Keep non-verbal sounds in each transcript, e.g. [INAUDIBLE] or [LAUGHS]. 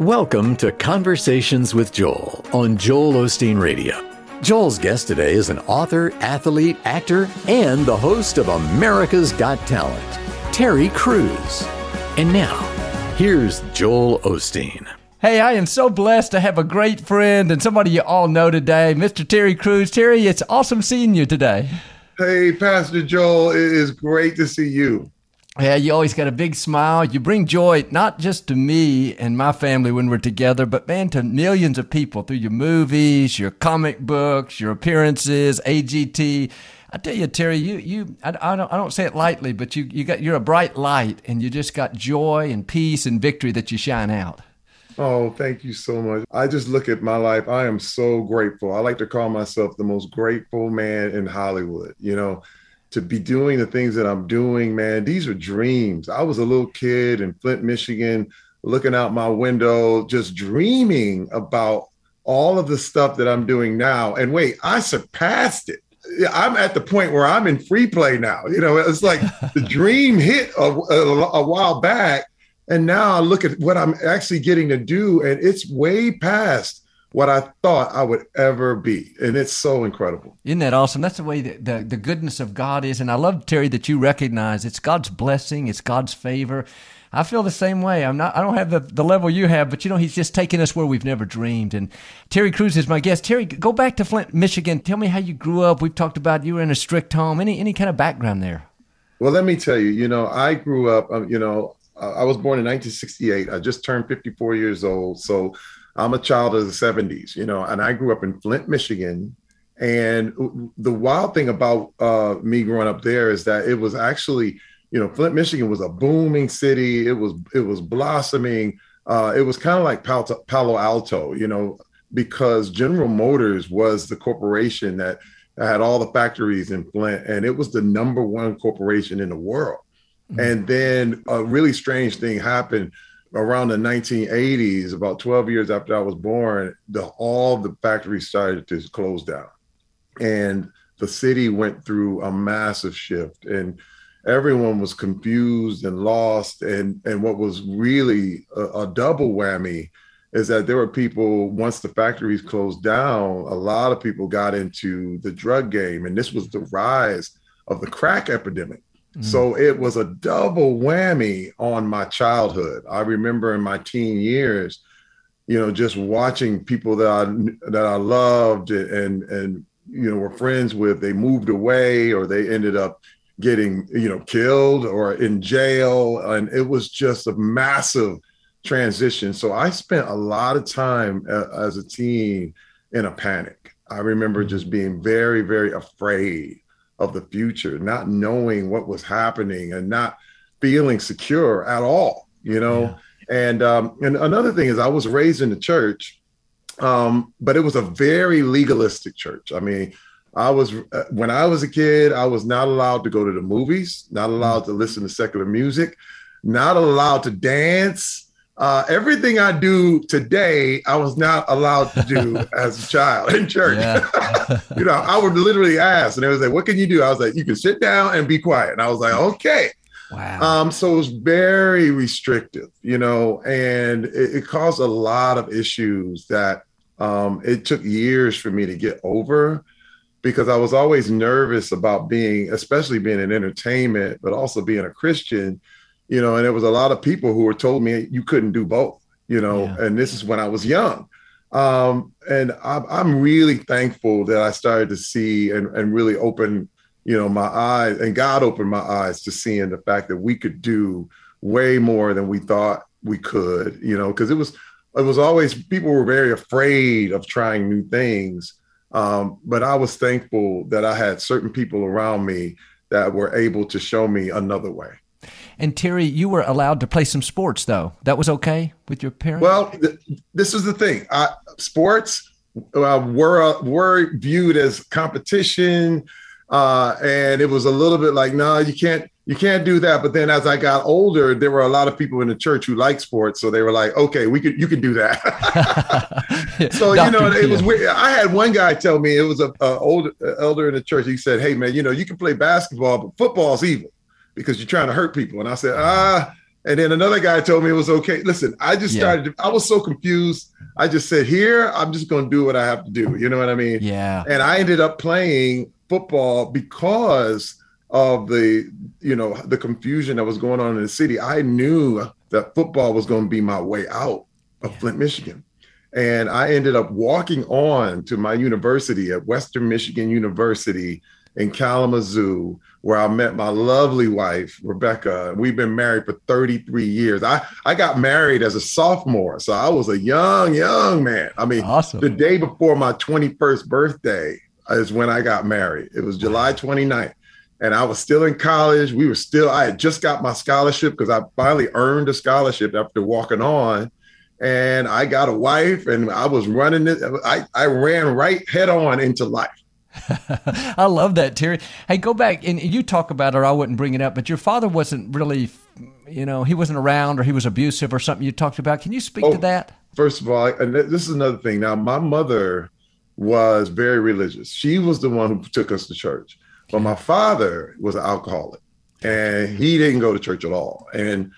Welcome to Conversations with Joel on Joel Osteen Radio. Joel's guest today is an author, athlete, actor, and the host of America's Got Talent, Terry Crews. And now, here's Joel Osteen. Hey, I am so blessed to have a great friend and somebody you all know today, Mr. Terry Crews. Terry, it's awesome seeing you today. Hey, Pastor Joel, it is great to see you. Yeah, you always got a big smile. You bring joy not just to me and my family when we're together, but man, to millions of people through your movies, your comic books, your appearances, AGT. I tell you, Terry, you you I, I, don't I don't say it lightly, but you you got you're a bright light, and you just got joy and peace and victory that you shine out. Oh, thank you so much. I just look at my life. I am so grateful. I like to call myself the most grateful man in Hollywood. You know, to be doing the things that I'm doing, man, these are dreams. I was a little kid in Flint, Michigan, looking out my window, just dreaming about all of the stuff that I'm doing now. And wait, I surpassed it. I'm at the point where I'm in free play now. You know, it's like [LAUGHS] the dream hit a, a, a while back. And now I look at what I'm actually getting to do, and it's way past what I thought I would ever be. And it's so incredible. Isn't that awesome? That's the way that the, the goodness of God is. And I love, Terry, that you recognize it's God's blessing, it's God's favor. I feel the same way. I'm not, I don't have the, the level you have, but you know, he's just taking us where we've never dreamed. And Terry Crews is my guest. Terry, go back to Flint, Michigan. Tell me how you grew up. We've talked about you were in a strict home. Any, any kind of background there? Well, let me tell you, you know, I grew up, um, you know, I was born in 1968. I just turned 54 years old. So I'm a child of the 70s, you know, and I grew up in Flint, Michigan. And the wild thing about uh, me growing up there is that it was actually, you know, Flint, Michigan was a booming city. It was it was blossoming. Uh, it was kind of like Palo, Palo Alto, you know, because General Motors was the corporation that had all the factories in Flint, and it was the number one corporation in the world. Mm-hmm. And then a really strange thing happened around the 1980s, about 12 years after I was born, the, all the factories started to close down. And the city went through a massive shift and everyone was confused and lost. And, and what was really a, a double whammy is that there were people, once the factories closed down, a lot of people got into the drug game. And this was the rise of the crack epidemic. So mm. it was a double whammy on my childhood. I remember in my teen years, you know, just watching people that I that I loved and and you know were friends with. They moved away, or they ended up getting you know killed or in jail, and it was just a massive transition. So I spent a lot of time as a teen in a panic. I remember mm. just being very very afraid of the future, not knowing what was happening and not feeling secure at all, you know. Yeah. And um, and another thing is I was raised in the church, um, but it was a very legalistic church. I mean, I was uh, when I was a kid, I was not allowed to go to the movies, not allowed to listen to secular music, not allowed to dance. Uh, everything I do today, I was not allowed to do [LAUGHS] as a child in church. Yeah. [LAUGHS] you know, I would literally ask, and they was like, "What can you do?" I was like, "You can sit down and be quiet." And I was like, [LAUGHS] "Okay." Wow. Um, so it was very restrictive, you know, and it, it caused a lot of issues that um, it took years for me to get over because I was always nervous about being, especially being in entertainment, but also being a Christian you know, and there was a lot of people who were told me you couldn't do both, you know, yeah. and this is when I was young. Um, and I'm, I'm really thankful that I started to see and, and really open, you know, my eyes and God opened my eyes to seeing the fact that we could do way more than we thought we could, you know, because it was, it was always people were very afraid of trying new things. Um, but I was thankful that I had certain people around me that were able to show me another way. And Terry, you were allowed to play some sports, though. That was okay with your parents. Well, th- this is the thing. I, sports uh, were uh, were viewed as competition, uh, and it was a little bit like, no, you can't you can't do that. But then as I got older, there were a lot of people in the church who liked sports, so they were like, okay, we could you can do that. [LAUGHS] so you know, it was weird. I had one guy tell me it was a, a older elder in the church. He said, hey man, you know, you can play basketball, but football's evil because you're trying to hurt people. And I said, ah, And then another guy told me it was okay. Listen, I just Yeah. started, I was so confused. I just said, here, I'm just going to do what I have to do. You know what I mean? Yeah. And I ended up playing football because of the, you know, the confusion that was going on in the city. I knew that football was going to be my way out of Yeah. Flint, Michigan. And I ended up walking on to my university at Western Michigan University in Kalamazoo, where I met my lovely wife, Rebecca. We've been married for 33 years. I, I got married as a sophomore, so I was a young, young man. I mean, Awesome. the day before my 21st birthday is when I got married. It was July 29th. And I was still in college. We were still, I had just got my scholarship because I finally earned a scholarship after walking on. And I got a wife and I was running it. I, I ran right head on into life. [LAUGHS] I love that, Terry. Hey, go back and you talk about it, or I wouldn't bring it up, but your father wasn't really, you know, he wasn't around or he was abusive or something you talked about. Can you speak Oh. to that? First of all, and this is another thing. Now, my mother was very religious. She was the one who took us to church. But my father was an alcoholic and he didn't go to church at all. And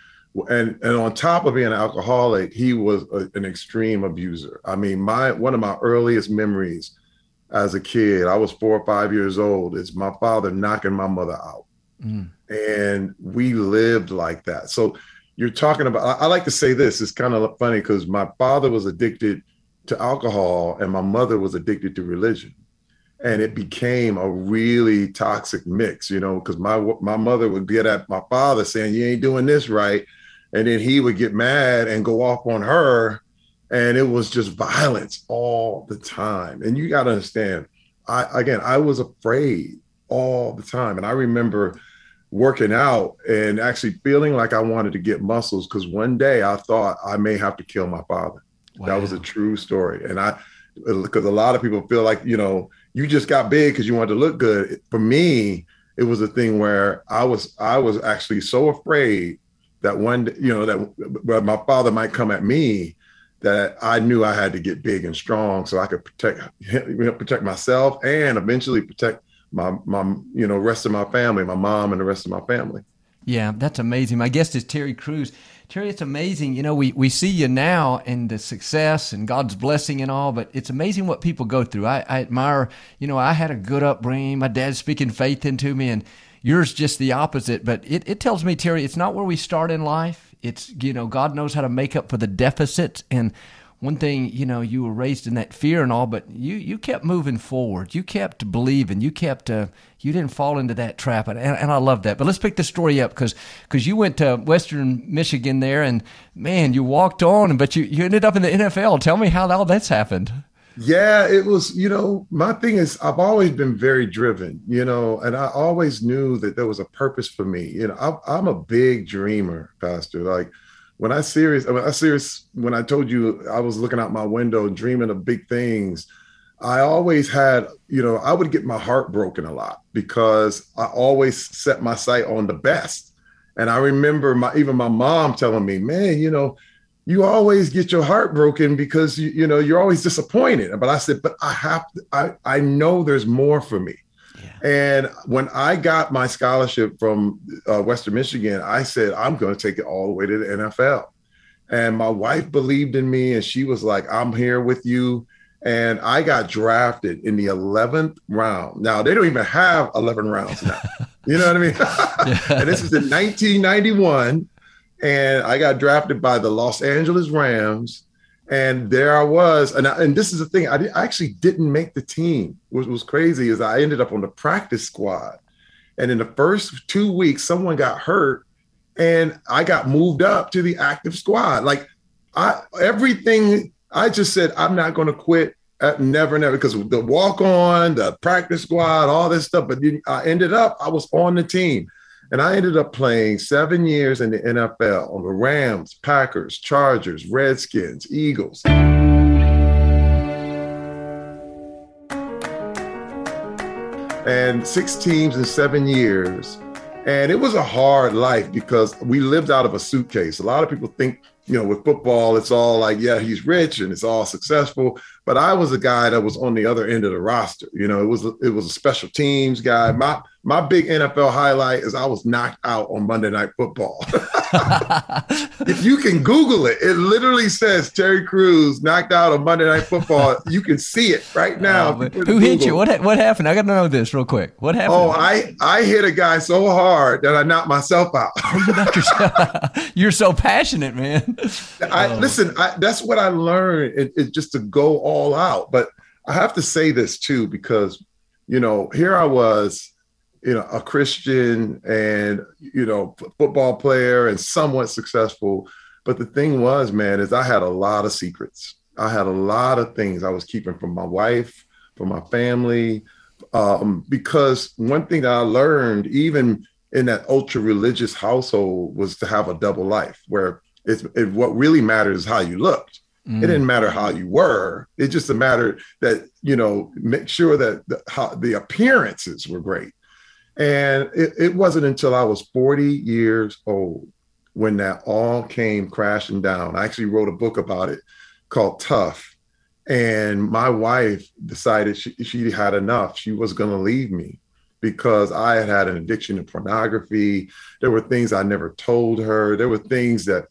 and and on top of being an alcoholic, he was a, an extreme abuser. I mean, my one of my earliest memories as a kid, I was four or five years old, It's my father knocking my mother out. Mm. And we lived like that. So you're talking about, I, I like to say this, it's kind of funny because my father was addicted to alcohol and my mother was addicted to religion. And it became a really toxic mix, you know, because my my mother would get at my father saying, You ain't doing this right. And then he would get mad and go off on her. And it was just violence all the time. And you got to understand, I again, I was afraid all the time. And I remember working out and actually feeling like I wanted to get muscles because one day I thought I may have to kill my father. That was a true story. And I, because a lot of people feel like, you know, you just got big because you wanted to look good. For me, it was a thing where I was, I was actually so afraid that one, day, you know, that that my father might come at me that I knew I had to get big and strong so I could protect, protect myself and eventually protect my, my, you know, rest of my family, my mom and the rest of my family. Yeah, that's amazing. My guest is Terry Crews. Terry, it's amazing. You know, we, we see you now and the success and God's blessing and all, but it's amazing what people go through. I, I admire, you know, I had a good upbringing. My dad's speaking faith into me, and yours just the opposite. But it, it tells me, Terry, it's not where we start in life. It's, you know, God knows how to make up for the deficits. And one thing, you know, you were raised in that fear and all, but you, you kept moving forward. You kept believing. You kept, uh, you didn't fall into that trap. And, and, and I love that. But let's pick the story up because because you went to Western Michigan there and man, you walked on, but you, you ended up in the NFL. Tell me how all that's happened. Yeah, it was, you know, my thing is I've always been very driven, you know, and I always knew that there was a purpose for me. You know, I, I'm a big dreamer, Pastor. Like when I serious, I, mean, I serious, when I told you I was looking out my window dreaming of big things, I always had, you know, I would get my heart broken a lot because I always set my sight on the best. And I remember my even my mom telling me, man, you know, you always get your heart broken because you, you know you're always disappointed. But I said, but I have to, I, I know there's more for me. And when I got my scholarship from uh, Western Michigan, I said, I'm going to take it all the way to the NFL. And my wife believed in me and she was like, I'm here with you. And I got drafted in the 11th round. Now, they don't even have 11 rounds now. You know what I mean? [LAUGHS] [LAUGHS] and this is in 1991. And I got drafted by the Los Angeles Rams. And there I was. And, I, and this is the thing I, di- I actually didn't make the team. What was crazy is I ended up on the practice squad. And in the first two weeks, someone got hurt and I got moved up to the active squad. Like I everything I just said, I'm not going to quit. Uh, never, never, because the walk on, the practice squad, all this stuff. But I ended up, I was on the team. And I ended up playing seven years in the NFL on the Rams, Packers, Chargers, Redskins, Eagles. And six teams in seven years. And it was a hard life because we lived out of a suitcase. A lot of people think, you know, with football, it's all like, yeah, he's rich and it's all successful. But I was a guy that was on the other end of the roster. You know, it was it was a special teams guy. My my big NFL highlight is I was knocked out on Monday Night Football. [LAUGHS] if you can Google it, it literally says Terry Crews knocked out on Monday Night Football. you can see it right oh, now. Oh, who hit you? What what happened? I got to know this real quick. What happened? Oh, I I hit a guy so hard that I knocked myself out. [LAUGHS] you knocked yourself. [LAUGHS] You're so passionate, man. I oh. listen. I, that's what I learned. It, it just to go all out. But I have to say this too because you know here I was you know a christian and you know football player and somewhat successful. But the thing was man is i had a lot of secrets. I had a lot of things i was keeping from my wife from my family. Um, because one thing that i learned even in that ultra religious household was to have a double life where it's it, what really matters is how you looked mm. it didn't matter how you were it just a matter that you know make sure that the, how, the appearances were great and it, it wasn't until I was 40 years old when that all came crashing down. I actually wrote a book about it called Tough. And my wife decided she, she had enough. She was going to leave me because I had had an addiction to pornography. There were things I never told her. There were things that,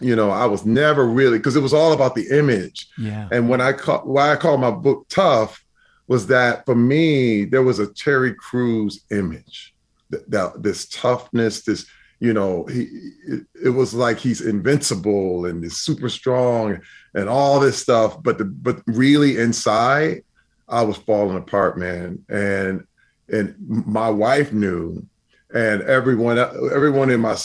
you know, I was never really because it was all about the image. Yeah. And when I call why I call my book Tough was that for me, there was a Terry Crews image, that, that this toughness, this, you know, he it, it, was like he's invincible and is super strong and all this stuff. But the but really inside, I was falling apart, man. And and my wife knew, and everyone everyone in my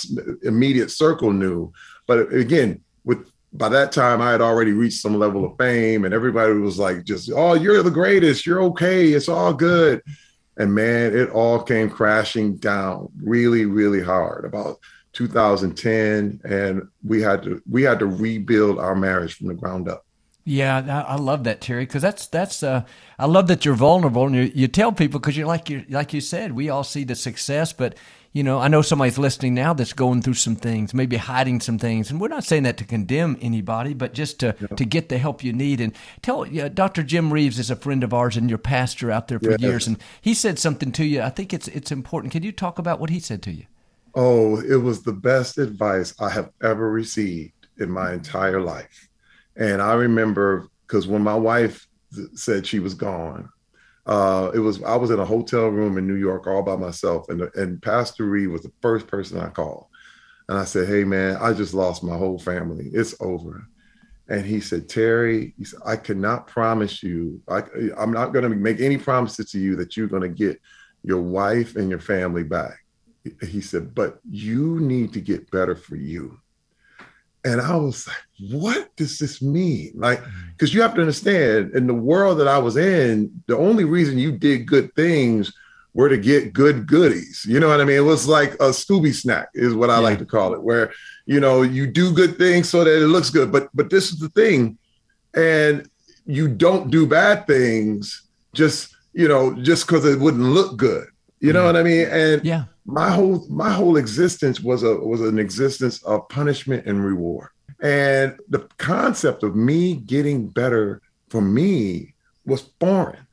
immediate circle knew. But again, with by that time I had already reached some level of fame and everybody was like just oh you're the greatest. You're okay. It's all good. And man it all came crashing down really really hard about 2010 and we had to we had to rebuild our marriage from the ground up. Yeah, I love that, Terry, because that's that's. Uh, I love that you're vulnerable and you, you tell people because you're like you like you said, we all see the success, but you know, I know somebody's listening now that's going through some things, maybe hiding some things, and we're not saying that to condemn anybody, but just to, yeah. to get the help you need. And tell uh, Dr. Jim Reeves is a friend of ours and your pastor out there for yes. years, and he said something to you. I think it's it's important. Can you talk about what he said to you? Oh, it was the best advice I have ever received in my entire life. And I remember because when my wife said she was gone, uh, it was I was in a hotel room in New York all by myself, and and Pastor Reed was the first person I called, and I said, "Hey man, I just lost my whole family. It's over." And he said, "Terry, he said, I cannot promise you. I, I'm not going to make any promises to you that you're going to get your wife and your family back." He said, "But you need to get better for you." And I was like, what does this mean? Like, because mm. you have to understand, in the world that I was in, the only reason you did good things were to get good goodies. You know what I mean? It was like a Scooby snack, is what I yeah. like to call it, where you know you do good things so that it looks good. But but this is the thing, and you don't do bad things just you know just because it wouldn't look good. You know what I mean? And yeah my whole my whole existence was a was an existence of punishment and reward. And the concept of me getting better for me was foreign.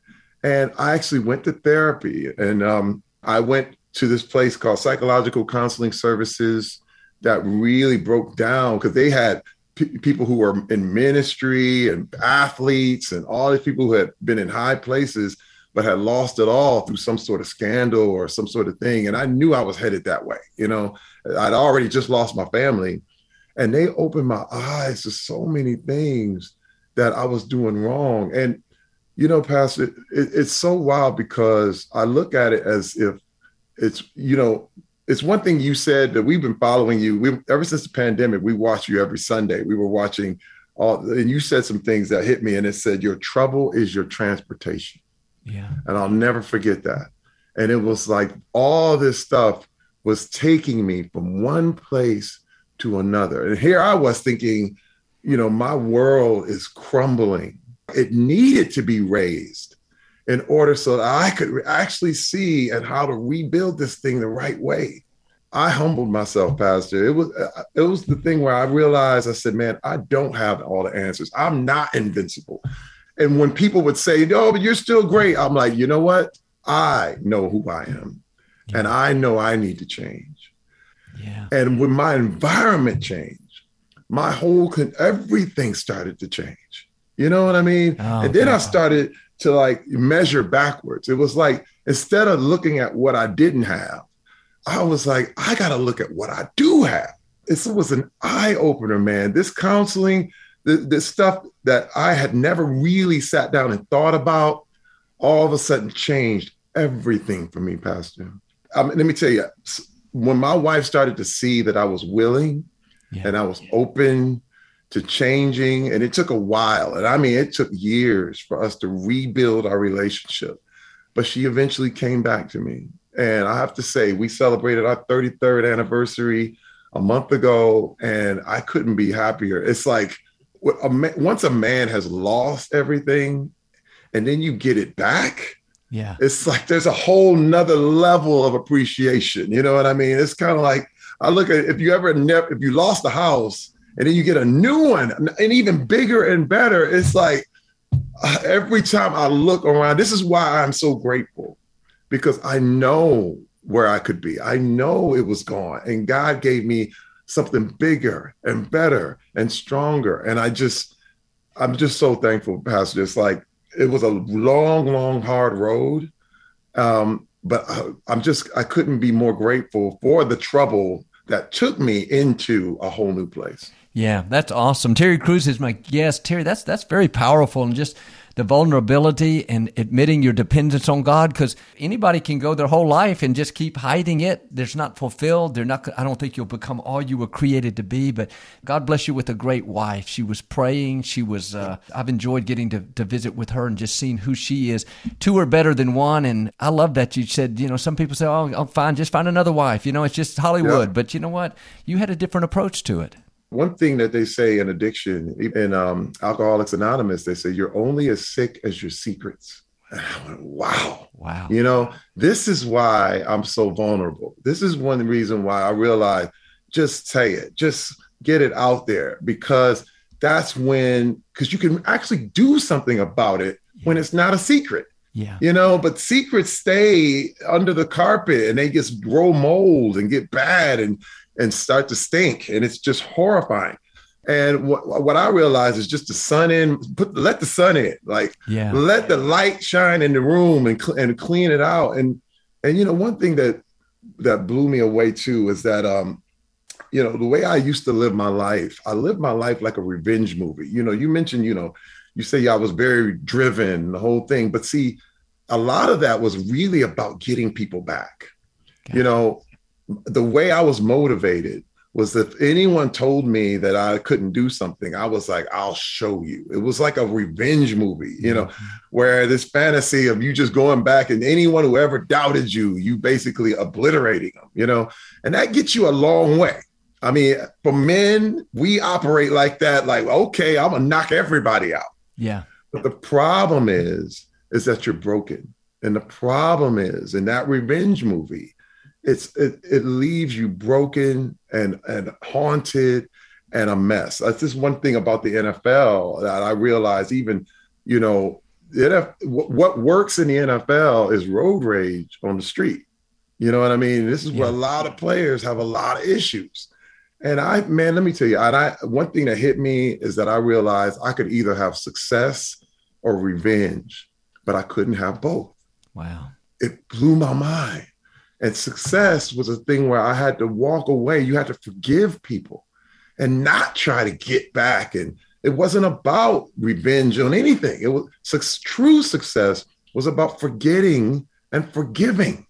And I actually went to therapy and um, I went to this place called Psychological Counseling Services that really broke down because they had p- people who were in ministry and athletes and all these people who had been in high places but had lost it all through some sort of scandal or some sort of thing. And I knew I was headed that way. You know, I'd already just lost my family. And they opened my eyes to so many things that I was doing wrong. And, you know, Pastor, it, it's so wild because I look at it as if it's, you know, it's one thing you said that we've been following you. We ever since the pandemic, we watch you every Sunday. We were watching all, and you said some things that hit me, and it said, "Your trouble is your transportation." Yeah. And I'll never forget that. And it was like all this stuff was taking me from one place to another. And here I was thinking, you know, my world is crumbling. It needed to be raised in order so that I could actually see and how to rebuild this thing the right way. I humbled myself, Pastor. It was uh, it was the thing where I realized I said, man, I don't have all the answers. I'm not invincible. And when people would say, "No, but you're still great," I'm like, you know what? I know who I am, yeah. and I know I need to change. Yeah. And when my environment changed, my whole con- everything started to change. You know what I mean? Oh, and then God. I started to like measure backwards. It was like instead of looking at what I didn't have, I was like, I got to look at what I do have. This was an eye opener, man. This counseling, this stuff that I had never really sat down and thought about, all of a sudden changed everything for me, Pastor. Um, let me tell you, when my wife started to see that I was willing yeah. and I was open to changing, and it took a while. And I mean, it took years for us to rebuild our relationship. But she eventually came back to me. And I have to say, we celebrated our 33rd anniversary a month ago, and I couldn't be happier. It's like once a man has lost everything and then you get it back. Yeah. It's like there's a whole nother level of appreciation. You know what I mean? It's kind of like I look at if you ever never if you lost a house and then you get a new one and even bigger and better, it's like uh, every time I look around, this is why I'm so grateful because I know where I could be. I know it was gone and God gave me something bigger and better and stronger. And I just, I'm just so thankful, Pastor. It's like it was a long, long, hard road. Um, but I, I'm just, I couldn't be more grateful for the trouble that took me into a whole new place. Yeah, that's awesome. Terry Crews is my guest. Terry, that's that's very powerful and just the vulnerability and admitting your dependence on God because anybody can go their whole life and just keep hiding it. There's not fulfilled. They're not, I don't think you'll become all you were created to be, but God bless you with a great wife. She was praying. She was, uh, I've enjoyed getting to, to visit with her and just seeing who she is. Two are better than one. And I love that you said, you know, some people say, oh, I'm fine. Just find another wife. You know, it's just Hollywood. Yeah. But you know what? You had a different approach to it one thing that they say in addiction, in um, Alcoholics Anonymous, they say you're only as sick as your secrets. And I went, wow. Wow. You know, this is why I'm so vulnerable. This is one reason why I realized just say it, just get it out there because that's when, because you can actually do something about it yeah. when it's not a secret. Yeah. You know, but secrets stay under the carpet and they just grow mold and get bad. And and start to stink, and it's just horrifying. And what, what I realize is just the sun in, put let the sun in, like yeah. let the light shine in the room and cl- and clean it out. And and you know one thing that that blew me away too is that um you know the way I used to live my life, I lived my life like a revenge movie. You know, you mentioned you know you say I was very driven, the whole thing, but see, a lot of that was really about getting people back. Okay. You know, the way I was motivated was if anyone told me that I couldn't do something, I was like, I'll show you. It was like a revenge movie, you know, mm-hmm. where this fantasy of you just going back and anyone who ever doubted you, you basically obliterating them, you know, and that gets you a long way. I mean, for men, we operate like that, like, okay, I'm gonna knock everybody out. Yeah. But the problem is, is that you're broken. And the problem is in that revenge movie, it's it, it leaves you broken and and haunted and a mess. That's just one thing about the NFL that I realized. Even you know, the what works in the NFL is road rage on the street. You know what I mean? This is yeah. where a lot of players have a lot of issues. And I, man, let me tell you, and I one thing that hit me is that I realized I could either have success or revenge, but I couldn't have both. Wow. It blew my mind. And success was a thing where I had to walk away. You had to forgive people and not try to get back. And it wasn't about revenge on anything. It was true success was about forgetting and forgiving.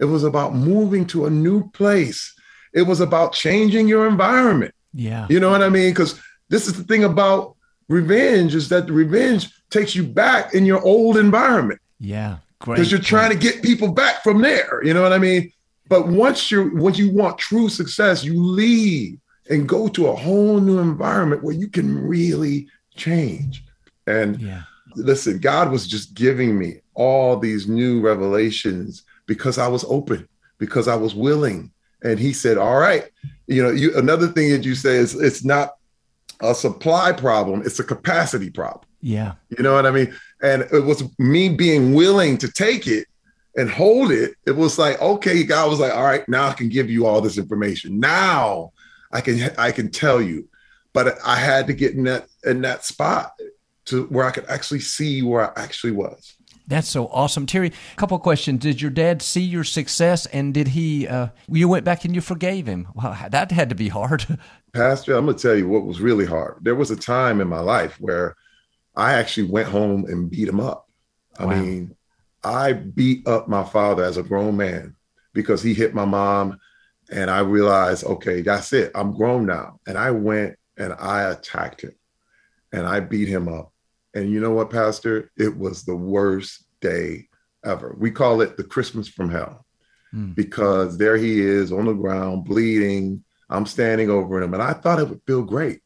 It was about moving to a new place. It was about changing your environment. Yeah. You know what I mean? Because this is the thing about revenge is that the revenge takes you back in your old environment. Yeah because you're trying to get people back from there. You know what I mean? But once you're once you want true success, you leave and go to a whole new environment where you can really change. And yeah. listen, God was just giving me all these new revelations because I was open, because I was willing. And he said, All right, you know, you another thing that you say is it's not a supply problem, it's a capacity problem. Yeah. You know what I mean? And it was me being willing to take it and hold it. It was like, okay, God was like, all right, now I can give you all this information. Now I can I can tell you. But I had to get in that in that spot to where I could actually see where I actually was. That's so awesome, Terry. A couple questions. Did your dad see your success, and did he? Uh, you went back and you forgave him. Well, that had to be hard. [LAUGHS] Pastor, I'm gonna tell you what was really hard. There was a time in my life where I actually went home and beat him up. I wow. mean, I beat up my father as a grown man because he hit my mom, and I realized, okay, that's it. I'm grown now, and I went and I attacked him, and I beat him up. And you know what, Pastor? It was the worst day ever. We call it the Christmas from hell mm. because there he is on the ground bleeding I'm standing over him. And I thought it would feel great.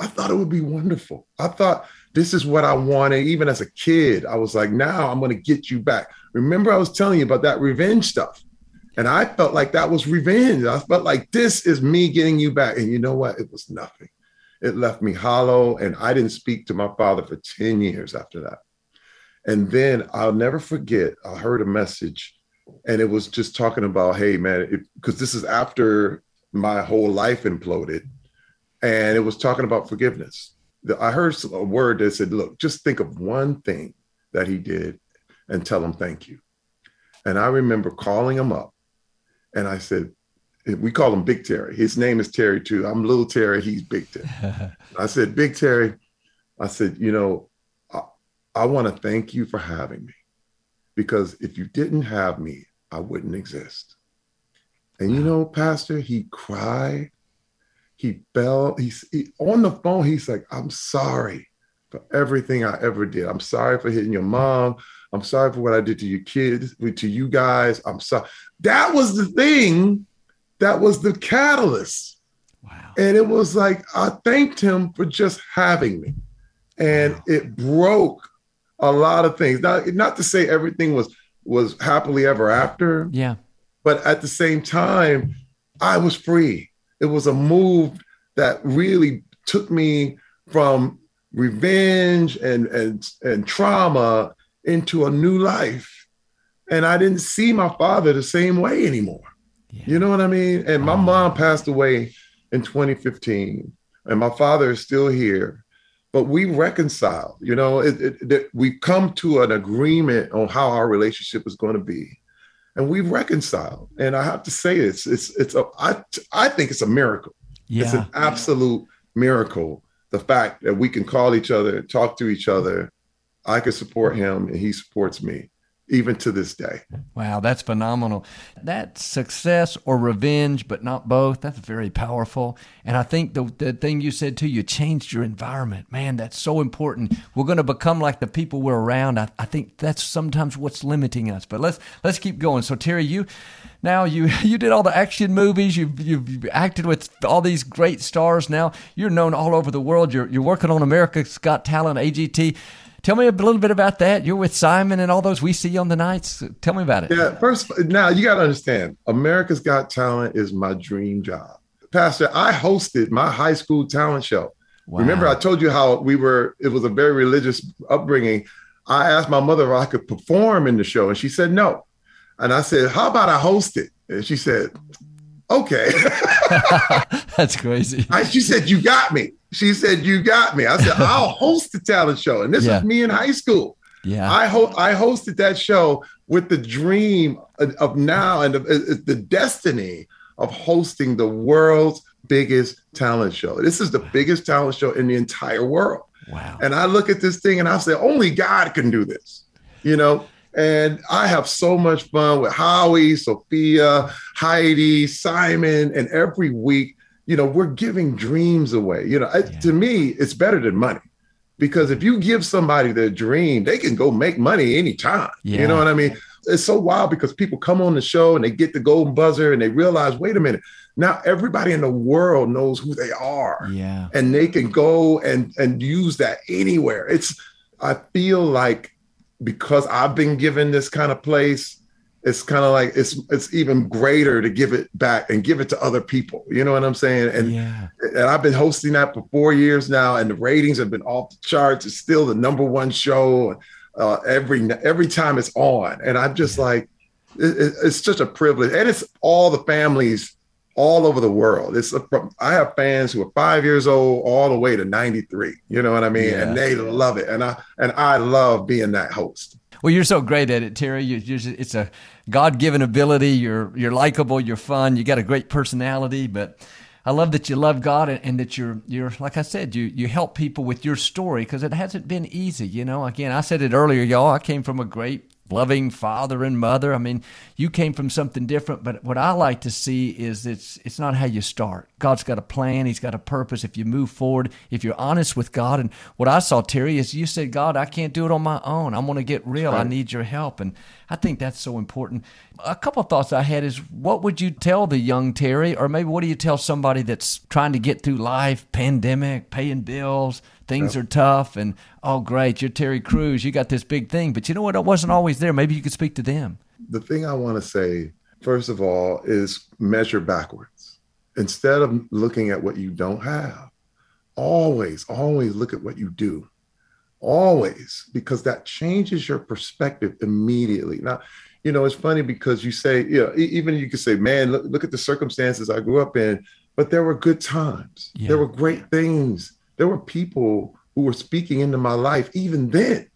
I thought it would be wonderful. I thought this is what I wanted. Even as a kid, I was like, now I'm going to get you back. Remember, I was telling you about that revenge stuff. And I felt like that was revenge. I felt like this is me getting you back. And you know what? It was nothing. It left me hollow. And I didn't speak to my father for 10 years after that. And then I'll never forget, I heard a message and it was just talking about, hey, man, because this is after my whole life imploded. And it was talking about forgiveness. I heard a word that said, look, just think of one thing that he did and tell him thank you. And I remember calling him up and I said, we call him Big Terry. His name is Terry too. I'm little Terry. He's Big Terry. [LAUGHS] I said, Big Terry, I said, you know, I, I want to thank you for having me because if you didn't have me, I wouldn't exist. And you know, Pastor, he cried. He fell. He's he, on the phone. He's like, I'm sorry for everything I ever did. I'm sorry for hitting your mom. I'm sorry for what I did to your kids, to you guys. I'm sorry. That was the thing that was the catalyst. Wow. And it was like, I thanked him for just having me. And wow. it broke a lot of things. Not, not to say everything was was happily ever after. Yeah. But at the same time, I was free. It was a move that really took me from revenge and and and trauma into a new life. And I didn't see my father the same way anymore. Yeah. You know what I mean? And my oh. mom passed away in 2015, and my father is still here. But we reconciled, you know, it, it, it, we come to an agreement on how our relationship is going to be and we've reconciled. And I have to say, it's it's it's a I I think it's a miracle. Yeah. It's an absolute miracle. The fact that we can call each other, talk to each other. I can support him, and he supports me even to this day. Wow, that's phenomenal. That success or revenge, but not both, that's very powerful. And I think the, the thing you said too, you changed your environment. Man, that's so important. We're going to become like the people we're around. I, I think that's sometimes what's limiting us. But let's let's keep going. So Terry, you now you [LAUGHS] you did all the action movies. You've you've acted with all these great stars. Now you're known all over the world. You're you're working on America's Got Talent, AGT. Tell me a little bit about that. You're with Simon and all those we see on the nights. Tell me about it. Yeah, first, now you got to understand America's Got Talent is my dream job. Pastor, I hosted my high school talent show. Wow. Remember, I told you how we were, it was a very religious upbringing. I asked my mother if I could perform in the show, and she said no. And I said, How about I host it? And she said, Okay. [LAUGHS] That's crazy. I, she said, You got me. She said, "You got me." I said, [LAUGHS] "I'll host the talent show," and this yeah. was me in high school. Yeah, I ho- I hosted that show with the dream of, of now and the, uh, uh, the destiny of hosting the world's biggest talent show. This is the biggest talent show in the entire world. Wow! And I look at this thing and I say, "Only God can do this," you know. And I have so much fun with Howie, Sophia, Heidi, Simon, and every week you know, we're giving dreams away. You know, yeah. to me, it's better than money because if you give somebody their dream, they can go make money anytime. Yeah. You know what I mean? It's so wild because people come on the show and they get the golden buzzer and they realize, wait a minute, now everybody in the world knows who they are. Yeah. And they can go and and use that anywhere. It's I feel like because I've been given this kind of place it's kind of like it's it's even greater to give it back and give it to other people. You know what I'm saying? And yeah. and I've been hosting that for four years now, and the ratings have been off the charts. It's still the number one show uh, every every time it's on, and I'm just yeah. like, it, it's just a privilege, and it's all the families all over the world. It's a, I have fans who are five years old all the way to 93. You know what I mean? Yeah. And they love it, and I and I love being that host. Well, you're so great at it, Terry. You, just, it's a God-given ability. You're you're likable. You're fun. You got a great personality. But I love that you love God and, and that you're you're like I said, you you help people with your story because it hasn't been easy. You know, again, I said it earlier, y'all. I came from a great loving father and mother. I mean, you came from something different, but what I like to see is it's it's not how you start. God's got a plan, he's got a purpose if you move forward, if you're honest with God. And what I saw Terry is you said, "God, I can't do it on my own. I'm going to get real. Right. I need your help." And I think that's so important. A couple of thoughts I had is what would you tell the young Terry? Or maybe what do you tell somebody that's trying to get through life, pandemic, paying bills, things yep. are tough and oh great you're terry crews you got this big thing. But you know what? It wasn't always there. Maybe you could speak to them. The thing i want to say first of all is measure backwards. Instead of looking at what you don't have always always look at what you do. Always because that changes your perspective immediately. Now you know it's funny because you say you know even you could say man look, look at the circumstances i grew up in but there were good times yeah. there were great things there were people who were speaking into my life even then.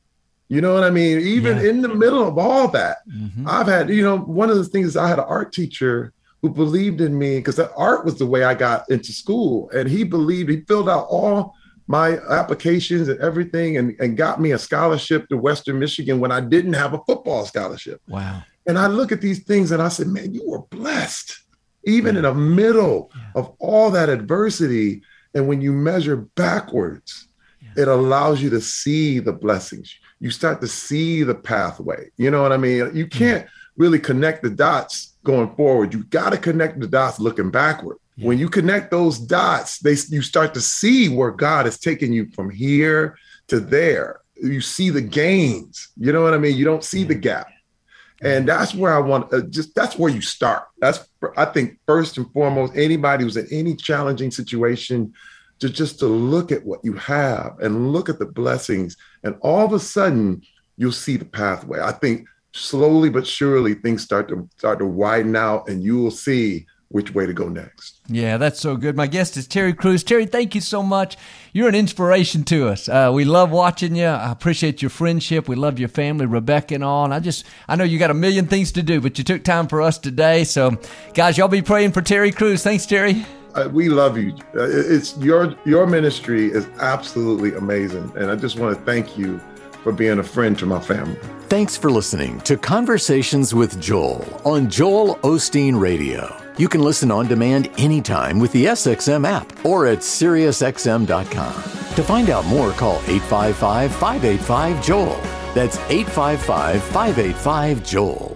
You know what I mean? Even yeah. in the middle of all that, mm-hmm. I've had, you know, one of the things I had an art teacher who believed in me because art was the way I got into school. And he believed, he filled out all my applications and everything and, and got me a scholarship to Western Michigan when I didn't have a football scholarship. Wow. And I look at these things and I said, man, you were blessed. Even yeah. in the middle yeah. of all that adversity, and when you measure backwards, yeah. it allows you to see the blessings. You start to see the pathway. You know what I mean? You mm. can't really connect the dots going forward. You got to connect the dots looking backward. Yeah. When you connect those dots, they you start to see where God is taking you from here to there. You see the gains. You know what I mean? You don't see the gap. And that's where I want uh, just that's where you start. That's I think first and foremost, anybody who's in any challenging situation, to just to look at what you have and look at the blessings, and all of a sudden you'll see the pathway. I think slowly but surely things start to start to widen out, and you will see which way to go next. Yeah, that's so good. My guest is Terry Crews. Terry, thank you so much. You're an inspiration to us. Uh, we love watching you. I appreciate your friendship. We love your family, Rebecca and all. And I just, I know you got a million things to do, but you took time for us today. So, guys, y'all be praying for Terry Crews. Thanks, Terry. Uh, we love you. Uh, it's your your ministry is absolutely amazing, and I just want to thank you for being a friend to my family. Thanks for listening to Conversations with Joel on Joel Osteen Radio. You can listen on demand anytime with the SXM app or at SiriusXM.com. To find out more, call 855 585 Joel. That's 855 585 Joel.